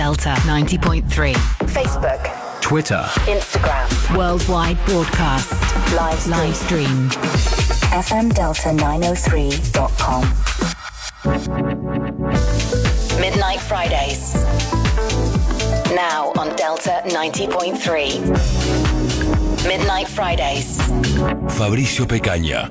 Delta 90.3. Facebook, Twitter. Instagram, Worldwide broadcast. live stream, Live stream. fmdelta903.com. Midnight Fridays. Now on Delta 90.3. Midnight Fridays. Fabricio Pecanha.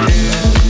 Bye.